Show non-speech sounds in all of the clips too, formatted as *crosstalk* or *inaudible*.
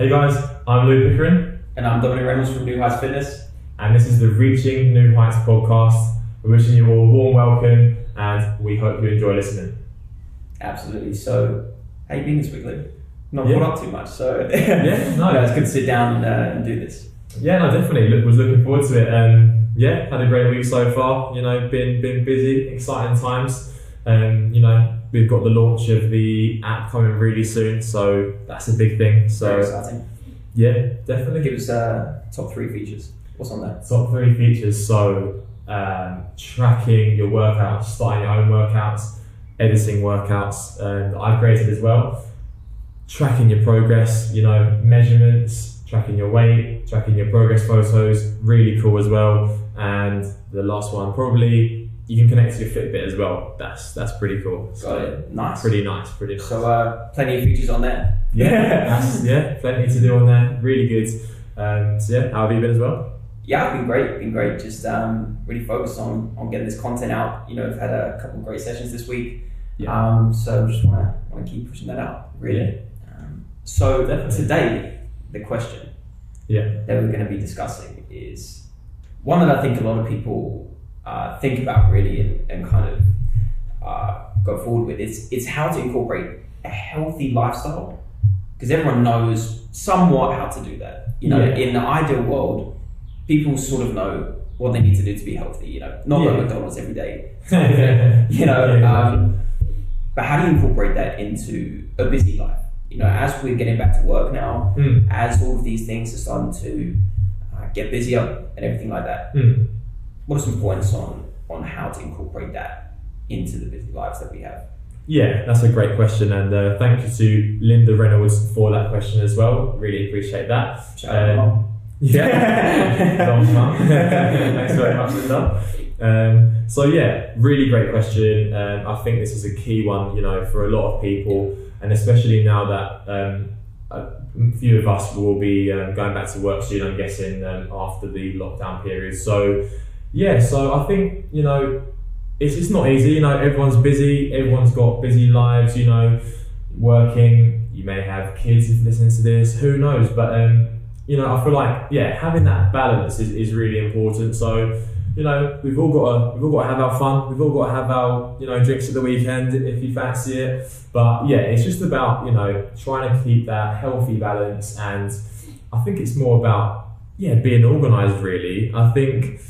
Hey guys, I'm Lou Pickering, And I'm Dominic Reynolds from New Heights Fitness. and this is the Reaching New Heights podcast. We're wishing you all a warm welcome, and we hope you enjoy listening. Absolutely. So, how you been this week, Lou? Not Yeah. caught up too much, so Yeah, no. *laughs* it's good to sit down and, uh, and do this. Yeah, no, definitely. Look, was looking forward to it. Um, yeah, had a great week so far. You know, been been busy, exciting times. Um, you know, we've got the launch of the app coming really soon, so that's a big thing. So yeah, definitely. Give us uh, top three features. What's on there? Top three features. So, um, tracking your workouts, starting your own workouts, editing workouts, and I've created as well. Tracking your progress, you know, measurements, tracking your weight, tracking your progress photos, really cool as well. And the last one, probably you can connect to your Fitbit as well. That's that's pretty cool. Got it. Nice. Pretty nice, pretty nice. So, uh, plenty of features on there. yeah, yeah, plenty to do on there. Really good. Um, so yeah, how have you been as well? Yeah, I've been great. Been great. Just um, really focused on on getting this content out. You know, I've had a couple of great sessions this week. Yeah. Um, so just want to want to keep pushing that out. Really. Um, so Definitely. today, the question Yeah. that we're going to be discussing is one that I think a lot of people uh, think about really and, and kind of uh, go forward with. It's, it's how to incorporate a healthy lifestyle because everyone knows somewhat how to do that. You know, Yeah. in the ideal world, people sort of know what they need to do to be healthy. You know, not go to McDonald's every day. *laughs* You know, Yeah, um, but how do you incorporate that into a busy life? You know, as we're getting back to work now, Mm, as all of these things are starting to uh, get busier and everything like that, mm. What are some points on on how to incorporate that into the busy lives that we have? Yeah, that's a great question, and uh, thank you to Linda Reynolds for that question as well. Really appreciate that. Shout out to Mum. Yeah. *laughs* Thanks very much, Linda. Um, so yeah, really great question. Um, I think this is a key one, you know, for a lot of people, and especially now that um, a few of us will be um, going back to work soon. I'm guessing um, after the lockdown period. So yeah, so I think you know it's, it's not easy. You know, everyone's busy. Everyone's got busy lives. You know, working. You may have kids if you listen to this. Who knows? But um, you know, I feel like yeah, having that balance is, is really important. So you know, we've all got to we've all got to have our fun. We've all got to have our you know drinks at the weekend if you fancy it. But yeah, it's just about you know trying to keep that healthy balance, and I think it's more about yeah being organised. Really, I think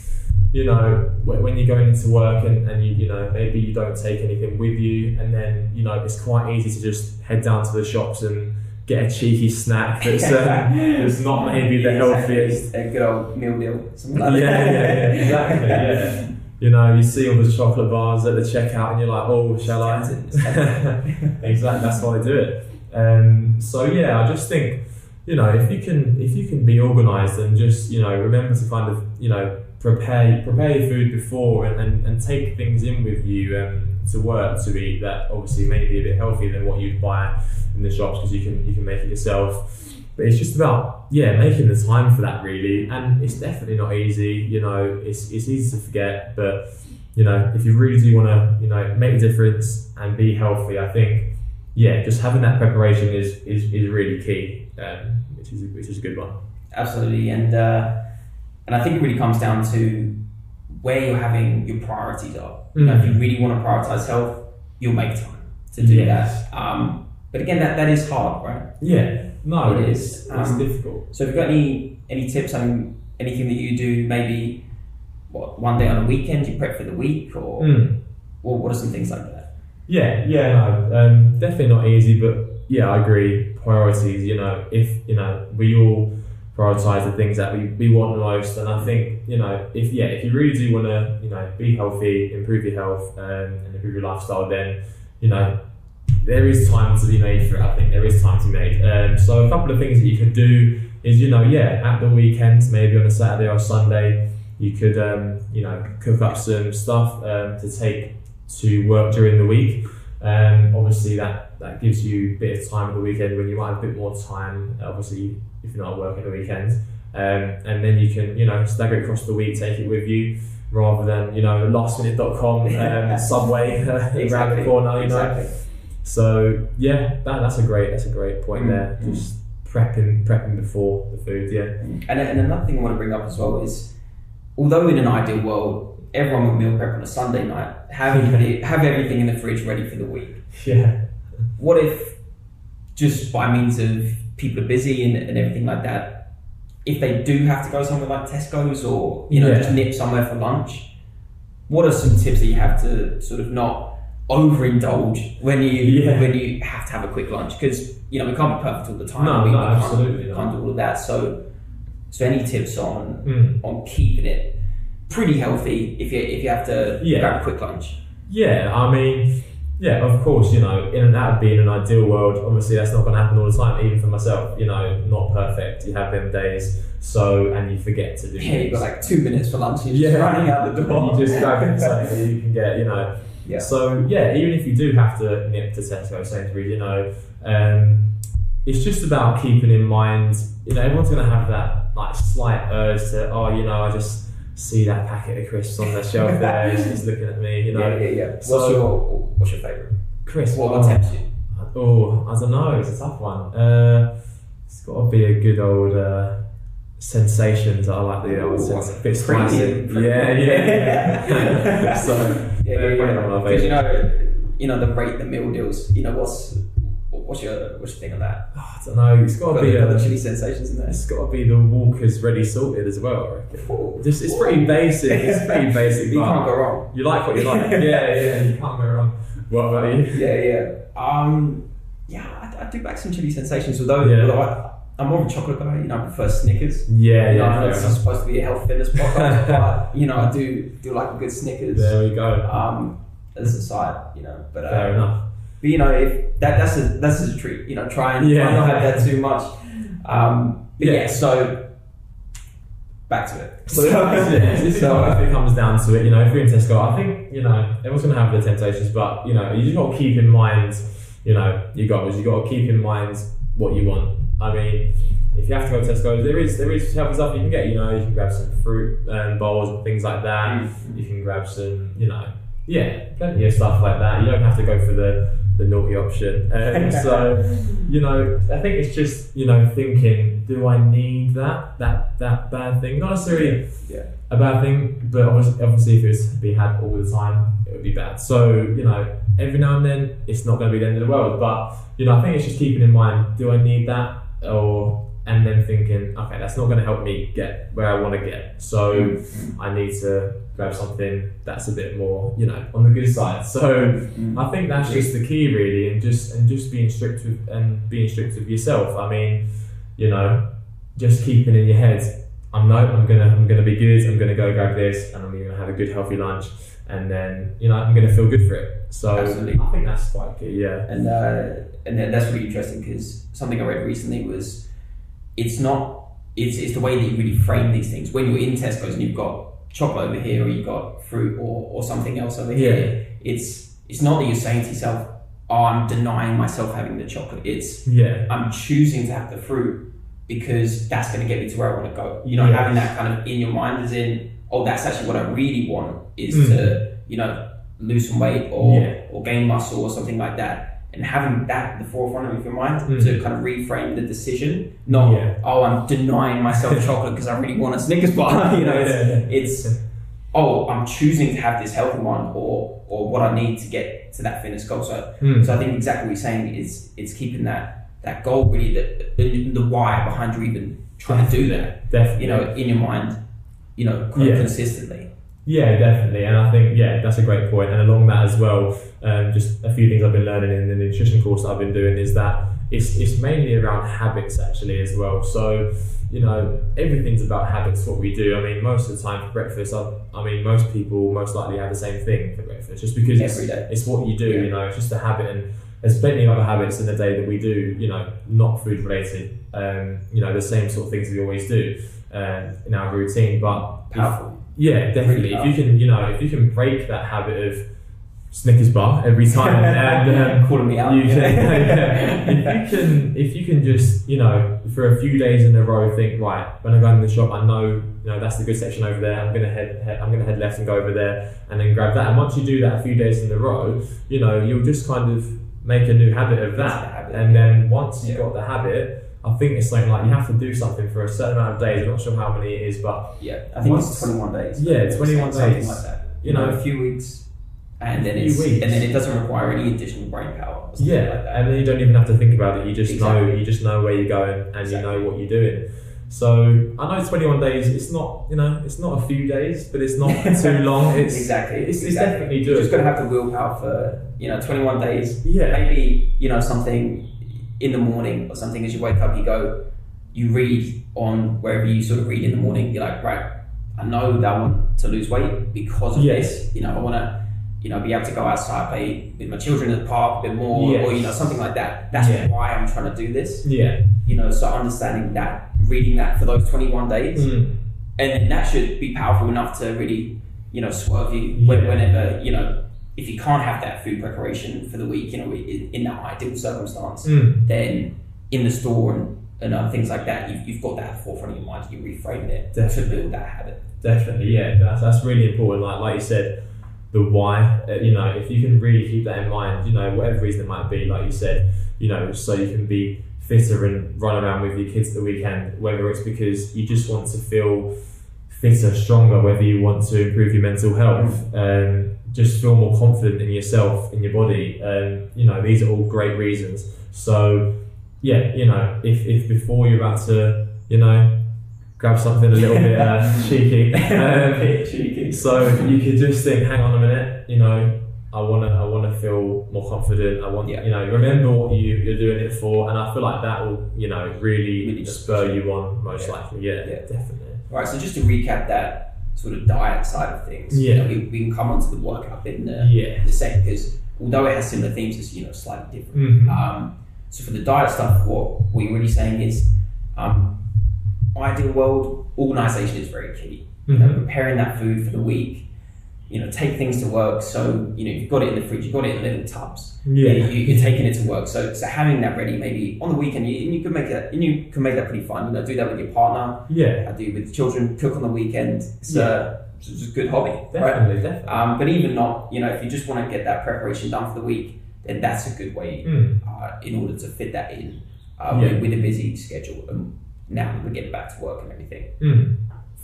you know when you're going into work and, and you you know maybe you don't take anything with you, and then you know it's quite easy to just head down to the shops and get a cheeky snack that's uh, *laughs* that's not maybe the healthiest. A good old meal deal. Yeah, yeah, yeah, exactly. Yeah. *laughs* You know, you see all the chocolate bars at the checkout, and you're like, "Oh, shall I?" It's tempting, it's tempting. exactly. That's why I do it. Um, so yeah, I just think, you know, if you can, if you can be organised and just, you know, remember to kind of, you know, prepare prepare your food before and, and, and take things in with you um, to work to eat that obviously may be a bit healthier than what you'd buy in the shops because you can you can make it yourself. But it's just about yeah making the time for that really, and it's definitely not easy. You know, it's it's easy to forget, but you know if you really do want to you know make a difference and be healthy, I think yeah just having that preparation is is, is really key, um, which is a, which is a good one. Absolutely, and uh, and I think it really comes down to where you're having your priorities are. You know, if you really want to prioritize health, you'll make time to do Yes. that. Um, but again, that, that is hard, right? Yeah, no, It is. It's Um, difficult. So, if you've got any any tips on anything that you do? Maybe what one day on a weekend you prep for the week, or Mm. or what are some things like that? Yeah, yeah, no, um, definitely not easy, but yeah, I agree. Priorities, you know, if you know, we all prioritize the things that we, we want most, and I think you know, if yeah, if you really do want to, you know, be healthy, improve your health, um, and improve your lifestyle, then you know, there is time to be made for it. I think there is time to be made. Um, so a couple of things that you could do is, you know, yeah, at the weekends, maybe on a Saturday or Sunday, you could, um, you know, cook up some stuff um, to take to work during the week. Um, obviously, that, that gives you a bit of time at the weekend when you might have a bit more time, obviously, if you're not working the weekends. Um, and then you can, you know, stagger it across the week, take it with you, rather than, you know, lastminute.com, um, *laughs* Subway *laughs* around the corner, you know. exactly. So yeah, that, that's a great that's a great point Mm, there. mm. Just prepping prepping before the food. Yeah, And, and another thing I want to bring up as well is, although in an ideal world, everyone would meal prep on a Sunday night, have *laughs* everything, have everything in the fridge ready for the week. yeah, What if, just by means of people are busy and, and everything like that, if they do have to go somewhere like Tesco's or you know Yeah. just nip somewhere for lunch, what are some tips that you have to sort of not overindulge when you Yeah. when you have to have a quick lunch? Because you know we can't be perfect all the time. No, we, no, we can't- absolutely we not. can't do all of that. So, so any tips on Mm. on keeping it pretty healthy if you if you have to Yeah. grab a quick lunch? yeah. I mean, yeah, of course, you know, in and out would be in an ideal world. Obviously, that's not going to happen all the time. Even for myself, you know, not perfect. You have them days, so and you forget to do. Yeah, you've got like two minutes for lunch. You're just Yeah. running out the door. *laughs* You just grab something that you *laughs* can get, you know. Yeah. So yeah, even if you do have to nip to Tesco, Sainsbury's, you know, um, it's just about keeping in mind. You know, everyone's going to have that like slight urge to, oh, you know, I just see that packet of crisps on the shelf there. He's, he's *laughs* looking at me, you know. yeah, yeah, yeah. What's So- your What's your favorite? Crisp. What, oh, what tempts you? Oh, I don't know. It's a tough one. Uh, it's got to be a good old uh, sensations. I like the old sens- bit spicy. *laughs* Yeah, yeah. yeah. *laughs* so Yeah, yeah, yeah. one Because you know, you know the rate the meal deals. You know what's what's your what's your thing on that? Oh, I don't know. It's got to be the, a, chili sensations in there. It's got to be the Walker's ready salted as well. I reckon. Ooh. Just it's pretty basic. It's *laughs* pretty basic. You can't go wrong. You like what you like. *laughs* yeah, yeah. You can't go wrong. What about you? Yeah, yeah. Um, yeah, I, I do back some chili sensations. Although, Yeah. although I, I'm more of a chocolate guy. You know, I prefer Snickers. Yeah, You know, yeah. I know this is supposed to be a health fitness podcast, *laughs* but you know, I do do like a good Snickers. There we go. Um, as a side, you know, but uh, Fair enough. But you know, if that that's a that's a treat. You know, try and Yeah. try not have that too much. Um, but yeah. Yeah. so back to it. *laughs* So, so if it comes down to it, you know, if you're in Tesco, I think you know everyone's gonna have their temptations, but you know, you just got to keep in mind, you know, your goals. You got to keep in mind what you want. I mean, if you have to go to Tesco, there is there is healthy stuff you can get. You know, you can grab some fruit um, bowls and things like that. You can grab some, you know, yeah, plenty of stuff like that. You don't have to go for the the naughty option. *laughs* Um, *laughs* so, you know, I think it's just you know thinking, do I need that that that bad thing? Not necessarily Yeah. a bad thing, but obviously, obviously if it was to be had all the time, it would be bad. So, you know, every now and then, it's not going to be the end of the world. But, you know, I think it's just keeping in mind, do I need that? Or, and then thinking, okay, that's not going to help me get where I want to get. So, I need to grab something that's a bit more, you know, on the good side. So, I think that's just the key, really, and just and just being strict with and being strict with yourself. I mean, you know, just keeping in your head, I'm no, I'm gonna I'm gonna be good. I'm gonna go grab this, and I'm gonna have a good healthy lunch, and then you know I'm gonna feel good for it. So Absolutely. I think that's quite key. Yeah. And uh, and that's really interesting because something I read recently was it's not it's, it's the way that you really frame these things. When you're in Tesco's and you've got chocolate over here or you've got fruit or, or something else over here, it's it's not that you're saying to yourself, "Oh, I'm denying myself having the chocolate." It's Yeah. I'm choosing to have the fruit because that's going to get me to where I want to go. You know, Yeah. having that kind of in your mind is in, oh, that's actually what I really want is Mm. to, you know, lose some weight or Yeah. or gain muscle or something like that. And having that at the forefront of your mind Mm. to kind of reframe the decision, not Yeah. oh, I'm denying myself *laughs* chocolate because I really want a Snickers bar. *laughs* you know, it's, Yeah. it's oh, I'm choosing to have this healthy one or or what I need to get to that fitness goal. So Mm. so I think exactly what you're saying is it's keeping that that goal really the the, the why behind you even trying to do that. Definitely. You know, in your mind, you know, Yeah. consistently. Yeah, definitely, and I think yeah, that's a great point. And along that as well, um, just a few things I've been learning in the nutrition course that I've been doing is that it's it's mainly around habits actually as well. So you know, everything's about habits. What we do. I mean, most of the time for breakfast, I, I mean, most people most likely have the same thing for breakfast, just because it's it's what you do. Yeah. You know, it's just a habit, and there's plenty of other habits in the day that we do. You know, not food related. Um, you know, the same sort of things we always do um, in our routine, but if- Powerful. Yeah, definitely. If you can, you know, if you can break that habit of Snickers bar every time, *laughs* and um, Calling me out. you can, *laughs* *laughs* if you can, if you can just, you know, for a few days in a row, think right when I go in the shop, I know, you know, that's the good section over there. I'm gonna head, head I'm gonna head left and go over there, and then grab that. And once you do that a few days in a row, you know, you'll just kind of make a new habit of that. habit, and then once you've got the habit, I think it's something like you have to do something for a certain amount of days. I'm not sure how many it is, but Yeah, I think Once- it's 21 days. Yeah, 21 something days. like that. You know, a few weeks, and then it's weeks. and then it doesn't require any additional brain power. Yeah, like and then you don't even have to think about it. You just know you just know where you're going and Exactly. you know what you're doing. So I know 21 days. It's not you know it's not a few days, but it's not *laughs* too long. It's exactly. It's, it's exactly. definitely You're just gonna have the willpower for you know 21 days. Yeah. Maybe you know something in the morning or something as you wake up. You go, you read on wherever you sort of read in the morning. You're like, right, I know that I want to lose weight because of Yes. this. You know, I want to. You know, be able to go outside, play with my children in the park a bit more, Yes. or you know, something like that. That's Yeah. why I'm trying to do this. Yeah. You know, so understanding that, reading that for those 21 days, Mm. and that should be powerful enough to really, you know, swerve you Yeah. whenever, you know, if you can't have that food preparation for the week, you know, in, in that ideal circumstance, Mm. then in the store and, and other things like that, you've, you've got that at the forefront of your mind, you reframe it to Definitely. build that habit. Definitely, yeah, that's, that's really important. Like like you said, the why. Uh, you know, if you can really keep that in mind, you know, whatever reason it might be, like you said, you know, so you can be fitter and run around with your kids at the weekend. Whether it's because you just want to feel fitter, stronger, whether you want to improve your mental health, um, just feel more confident in yourself, in your body. Um, you know, these are all great reasons. So, yeah, you know, if, if before you're about to, you know, grab something a little bit uh, *laughs* cheeky, *laughs* um, cheeky. so you could just think, hang on a minute, you know, I wanna I wanna feel more confident. I want Yeah. you know, remember what you, you're doing it for and I feel like that will, you know, really, Really spur you on most Yeah. likely. Yeah, Yeah. definitely. All right, so just to recap that sort of diet side of things, you Yeah. know, we, we can come onto the workout bit in the, Yeah. in a second because although it has similar themes, it's you know slightly different. Mhm. Um, so for the diet stuff, what we're really saying is, um, ideal world organisation is very key. You know, Mhm. preparing that food for the week. You know, take things to work. So you know, you've got it in the fridge, you've got it in little tubs. Yeah. You, you're taking it to work. So so having that ready, maybe on the weekend, you, and you can make that, and you can make that pretty fun. You know, do that with your partner. Yeah. I do with children. Cook on the weekend. It's, uh, it's a good hobby, right? Definitely, definitely. Um, but even not, you know, if you just want to get that preparation done for the week, then that's a good way Mm. uh, in order to fit that in uh, Yeah. with, with a busy schedule. And now that we're getting back to work and everything, Mm.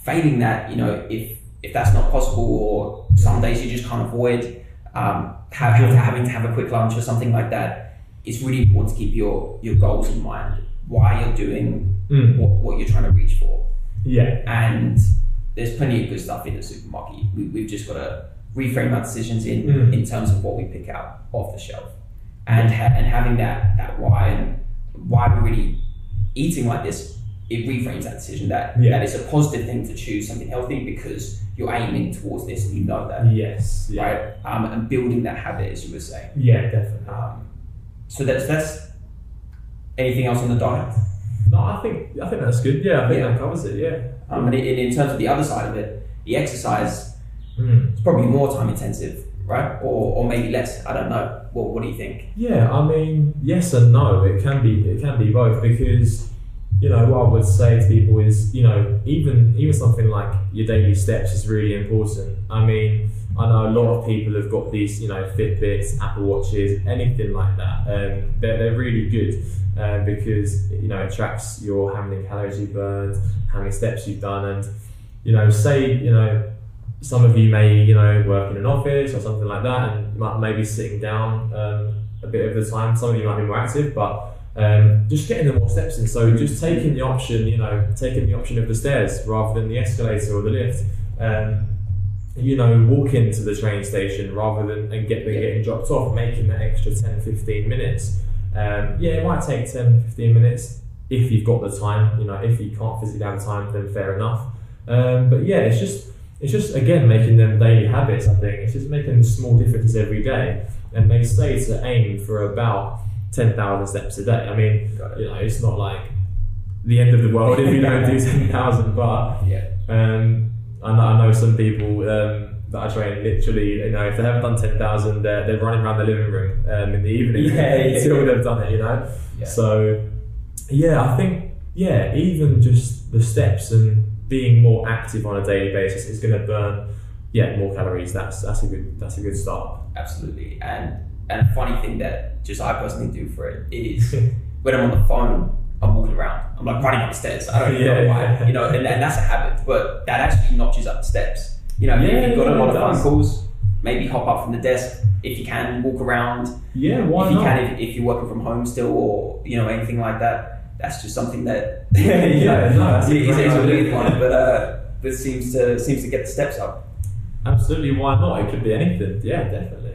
failing that, you know, if if that's not possible, or some days you just can't avoid um, having, to, having to have a quick lunch or something like that, it's really important to keep your your goals in mind. Why you're doing Mm. what, what you're trying to reach for Yeah. and there's plenty of good stuff in the supermarket. We, we've just got to reframe our decisions in Mm. in terms of what we pick out off the shelf, and ha- and having that that why and why we're really eating like this. It reframes that decision that Yeah. that it's a positive thing to choose something healthy because you're aiming towards this and you know that, Yes. Yeah. right? Um, and building that habit, as you were saying. Yeah, definitely. Um, so that's that's anything else on the diet. No, I think I think that's good. Yeah, I think Yeah. that covers it. Yeah. Um, and in, in terms of the other side of it, the exercise Mm. It's probably more time intensive, right? Or, or maybe less. I don't know. What, what do you think? Yeah, I mean, yes and no. It can be it can be both because you know what I would say to people is you know even even something like your daily steps is really important. I mean, I know a lot of people have got these you know Fitbits, Apple Watches, anything like that. Um, they're they're really good um, because you know it tracks your how many calories you've burned, how many steps you've done, and you know say you know some of you may, you know, work in an office or something like that, and you might maybe sitting down um, a bit of the time. Some of you might be more active, but um, just getting the more steps in. So just taking the option, you know, taking the option of the stairs rather than the escalator or the lift. Um, you know, walking to the train station rather than and get getting dropped off, making that extra 10, 15 minutes. Um, yeah, it might take 10, 15 minutes if you've got the time. You know, if you can't physically have time, then fair enough. Um, but yeah, it's just it's just again making them daily habits. I think it's just making small differences every day. And they say to aim for about ten thousand steps a day. I mean, it. you know, it's not like the end of the world if you don't do *laughs* ten thousand. But Yeah. um, I know, I know some people um, that I train literally, you know, if they haven't done 10,000, they're, they're running around the living room um, in the evening *laughs* Yeah, *laughs* yeah, until yeah. they've done it, you know? Yeah. So, yeah, I think, yeah, even just the steps and being more active on a daily basis is going to burn, yeah, more calories. That's that's a good that's a good start. Absolutely. And and a funny thing that just I personally do for it is *laughs* when I'm on the phone, I'm walking around. I'm like running up the stairs. I don't Yeah, know why. yeah. You know, and, and that's a habit, but that actually notches up the steps. You know, Yeah, if you've got yeah, a lot of phone calls, maybe hop up from the desk. If you can, walk around. Yeah, why if you not? can, if, if you're working from home still, or you know anything like that, that's just something that *laughs* Yeah, no, it's, it's a weird one, but uh, *laughs* but seems to seems to get the steps up. Absolutely, why not? It could be anything. Yeah, definitely.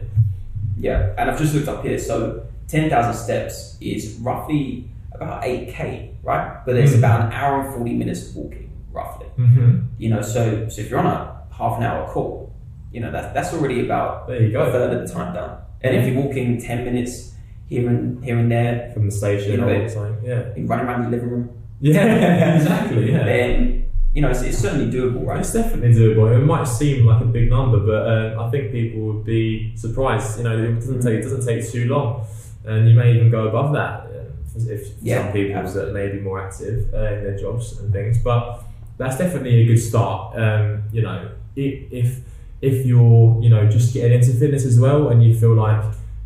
Yeah, and I've just looked up here. So ten thousand steps is roughly about eight k, right? But it's Mhm. about an hour and forty minutes of walking, roughly. Mm-hmm. You know, so so if you're on a half an hour call, you know that's that's already about There you go. a third of the time done. And if you're walking ten minutes here and here and there, From the station You know, something. Yeah. you run around the living room, Yeah, *laughs* exactly. Yeah. then you know it's, it's certainly doable, right? It's definitely doable. It might seem like a big number, but um, I think people would be surprised. You know, it doesn't take it doesn't take too long, and you may even go above that uh, if Yeah, some people absolutely. that may be more active uh, in their jobs and things. But that's definitely a good start. Um, you know, if if you're you know just getting into fitness as well, and you feel like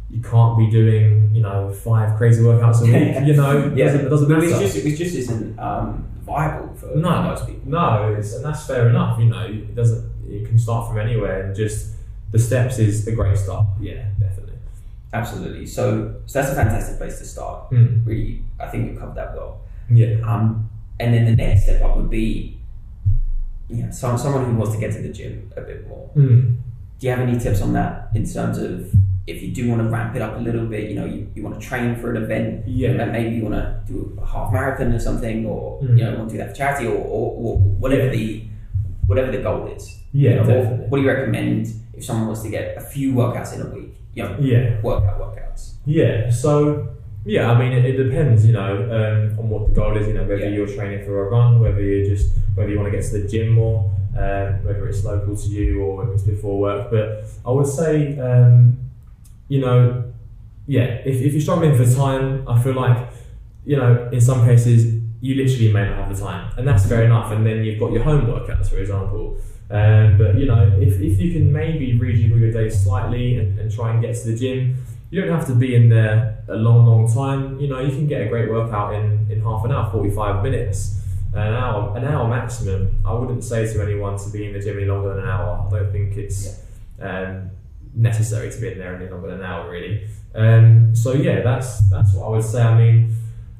you can't be doing you know five crazy workouts a week, *laughs* you know, Yeah. doesn't, it doesn't matter. it's just it just isn't um, viable for, No, most people. No, it's, and that's fair enough. You know, it doesn't. You can start from anywhere, and just the steps is a great start. Yeah, definitely. Absolutely. So, so that's a fantastic place to start. Mm. Really, I think we've covered that well. Yeah. Um, and then the next step up would be, know, some, someone who wants to get to the gym a bit more. Mm. Do you have any tips on that in terms of if you do want to ramp it up a little bit? You know, you, you want to train for an event, Yeah. and maybe you want to do a half marathon or something, or Mm. you know, want to do that for charity, or, or, or whatever the whatever the goal is. Yeah, You know, what, what do you recommend if someone wants to get a few workouts in a week? You know, Yeah. workout workouts. Yeah. So. Yeah, I mean, it, it depends, you know, um, on what the goal is. You know, whether Yeah. you're training for a run, whether you're just whether you want to get to the gym more, um, whether it's local to you or whether it's before work. But I would say, um, you know, yeah, if, if you're struggling for time, I feel like, you know, in some cases, you literally may not have the time, and that's fair enough. And then you've got your home workouts, for example. Um, but you know, if, if you can maybe rejiggle your day slightly and, and try and get to the gym, you don't have to be in there a long, long time. You know, you can get a great workout in, in half an hour, 45 minutes, an hour, an hour maximum. I wouldn't say to anyone to be in the gym any longer than an hour. I don't think it's um, necessary to be in there any longer than an hour, really. Um, so yeah, that's that's what I would say. I mean,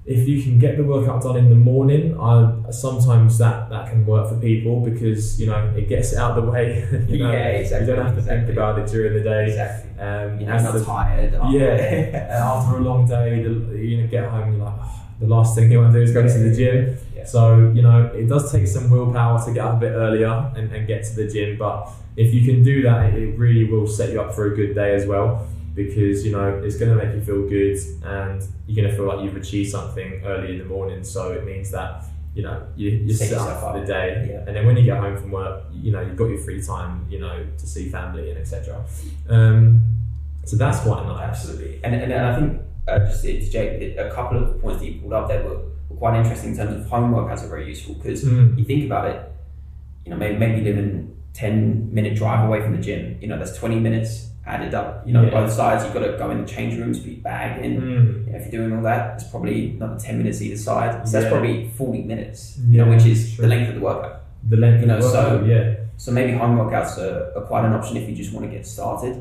if you can get the workout done in the morning, I sometimes that that can work for people because you know it gets it out of the way. *laughs* you know, Yeah, exactly, You don't have to think about it during the day. Exactly. Um, You know, not the- tired. yeah, *laughs* after a long day, the, you know, get home, you're like, "Oh, the last thing you want to do is go to the gym. Yeah. So, you know, it does take some willpower to get up a bit earlier and, and get to the gym. But if you can do that, it, it really will set you up for a good day as well because, you know, it's going to make you feel good and you're going to feel like you've achieved something early in the morning. So it means that, you know, you, you're Set set up for the day. Yeah. And then when you get home from work, you know, you've got your free time, you know, to see family and etc. Um, so that's quite nice. Absolutely. And, and, and I think, uh, just to interject, a couple of points that you pulled up there were, were quite interesting in terms of homework workouts are very useful because Mm. you think about it, you know, maybe, maybe living 10 minute drive away from the gym, you know, that's 20 minutes added up, you know, Yeah. both sides, you've got to go in the change rooms, be bagged in. Mm. You know, if you're doing all that, it's probably another 10 minutes either side. So that's probably 40 minutes, you know, which is the length of the workout. The length You know, of the workout, so- yeah. So maybe home workouts are, are quite an option if you just want to get started.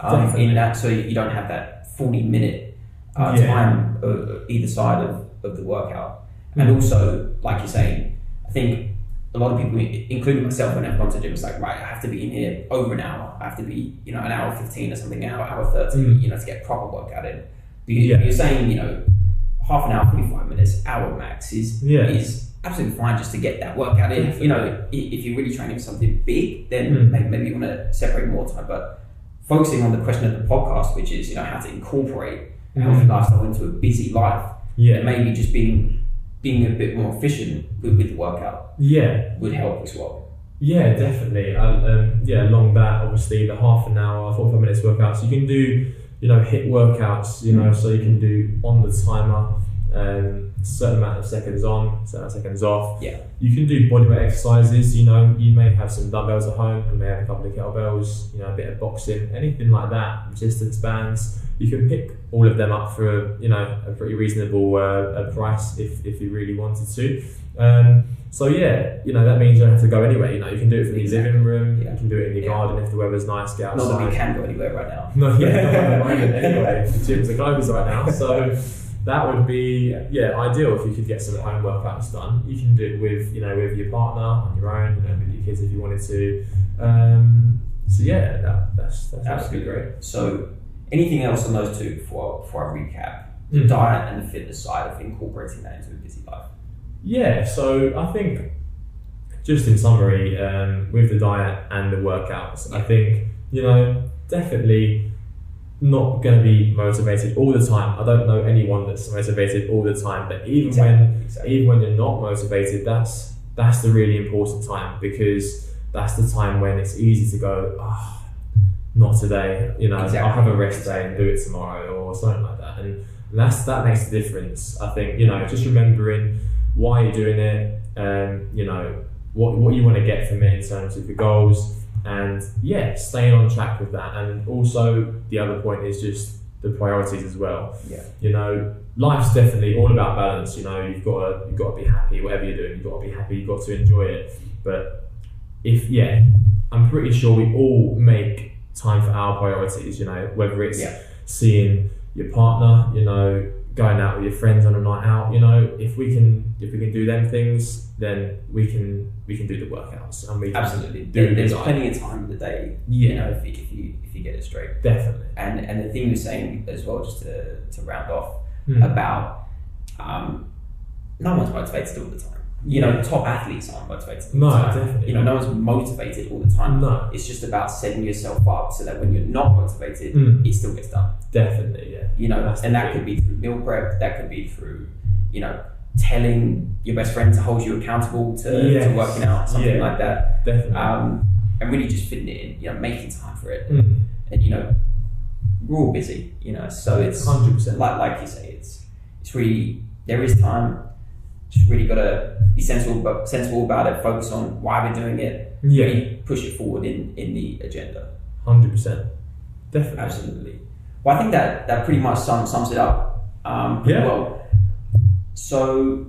Um, in that, so you don't have that 40 minute uh, Yeah. time uh, either side of, of the workout. And Mm. also, like you're saying, I think a lot of people, including myself, when I've gone to gym, it's like, right, I have to be in here over an hour. I have to be, you know, an hour 15 or something, an hour, hour 30, Mm. you know, to get proper workout in. But you, Yeah. you're saying, you know, half an hour, 45 minutes, hour max is Yeah. is absolutely fine just to get that workout in. You know, if you're really training for something big, then Mm. maybe, you want to separate more time. But focusing on the question of the podcast, which is, you know, how to incorporate healthy lifestyle into a busy life, Yeah. and maybe just being being a bit more efficient with, with the workout Yeah. would help as well. Yeah, definitely. Um, um, yeah, along that, obviously, the half an hour, 45 minutes workouts, you can do, you know, HIIT workouts, you know, so you can do on the timer um, certain amount of seconds on, certain amount of seconds off. Yeah. You can do bodyweight exercises. You know, you may have some dumbbells at home. You may have a couple of kettlebells. You know, a bit of boxing, anything like that. Resistance bands. You can pick all of them up for you know a pretty reasonable uh, a price if, if you really wanted to. Um, so yeah, you know that means you don't have to go anywhere. You know, you can do it from your Exactly. living room. Yeah. You can do it in your Yeah. garden if the weather's nice. Get Not that we can go anywhere right now. No, yeah, not at the *laughs* moment anyway. The gyms are closed right now, so *laughs* that would be yeah ideal if you could get some home workouts done. You can do it with you know with your partner on your own, you know, with your kids if you wanted to. Um, so yeah, that, that's that's Absolutely great. great. So, anything else on those two before, before I recap? The Mhm. diet and the fitness side of incorporating that into a busy life. Yeah, so I think just in summary, um, with the diet and the workouts, I think you know definitely not going to be motivated all the time. I don't know anyone that's motivated all the time, but even when exactly. even when you're not motivated, that's that's the really important time because that's the time when it's easy to go, oh, not today. You know, I'll have a rest day and do it tomorrow or something like that. And that's that makes the difference. I think you know, just remembering why you're doing it, and you know what what you want to get from it in terms of your goals, and yeah, staying on track with that. And also the other point is just the priorities as well. Yeah. You know, life's definitely all about balance. You know, you've got to you've got to be happy whatever you're doing. You've got to be happy. You've got to enjoy it. But if yeah, I'm pretty sure we all make time for our priorities. You know, whether it's Yeah. seeing your partner, you know, going out with your friends on a night out. You know, if we can if we can do them things, then we can we can do the workouts and we Absolutely. do There, the there's plenty of time in the day, you Yeah. know, if you, if you if you get it straight. Definitely. And and the thing you're saying as well, just to, to round off, Hmm. about um, no one's motivated all the time. You know, top athletes aren't motivated all No, the time. definitely You know, no one's motivated all the time. No, It's just about setting yourself up so that when you're not motivated, Mm. it still gets done. definitely. Yeah. You know, That's and that could be through meal prep, that could be through, you know, telling your best friend to hold you accountable to, to working out, something Yeah. like that. Definitely. Um, and really just fitting it in, you know, making time for it. Mm. And, you know, we're all busy, you know, so it's Hundred percent. like like you say, it's it's really there is time. Just really gotta be sensible but sensible about it, focus on why we're doing it, Yeah. really push it forward in, in the agenda. Hundred percent. Definitely. Absolutely. Well, I think that that pretty much sums, sums it up um, Yeah. well. So,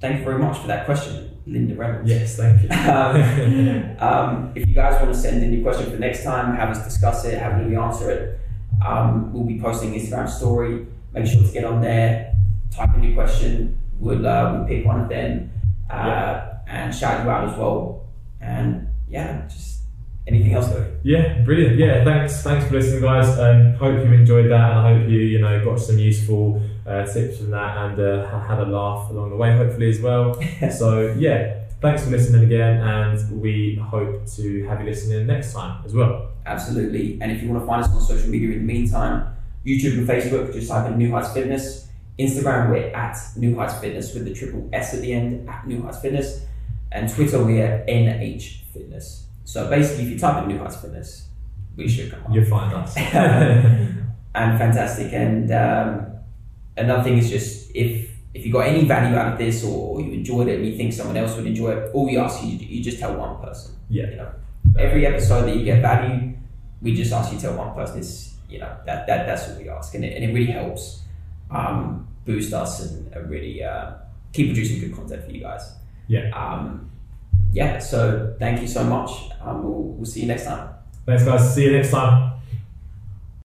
thank you very much for that question, Linda Reynolds. Yes. Thank you. *laughs* Um, um, if you guys want to send in your question for next time, have us discuss it, have Louis answer it, um, we'll be posting Instagram story. Make sure to get on there, type in your question. Uh, we'll pick one of them uh, Yeah. and shout you out as well. And yeah, just anything else though. Yeah, brilliant. Yeah, thanks. Thanks for listening, guys. Um, hope you enjoyed that, and I hope you, you know, got some useful uh, tips from that, and uh, had a laugh along the way, hopefully as well. *laughs* so yeah, thanks for listening again, and we hope to have you listening next time as well. Absolutely. And if you want to find us on social media in the meantime, YouTube and Facebook, just type in New Heights Fitness. Instagram, we're at New Heights Fitness with the triple S at the end, at New Heights Fitness. And Twitter, we're NH Fitness. So basically, if you type in New Heights Fitness, we should come up. You'll find us. *laughs* and fantastic. And um, another thing is just if if you got any value out of this or, you enjoyed it and you think someone else would enjoy it, all we ask you, you just tell one person. Yeah. You know, every episode that you get value, we just ask you to tell one person. It's you know that, that that's what we ask, and it, and it really helps um, boost us and, really uh, keep producing good content for you guys. Yeah. Um, yeah. So thank you so much. Um, we'll, we'll see you next time. Thanks, guys. See you next time.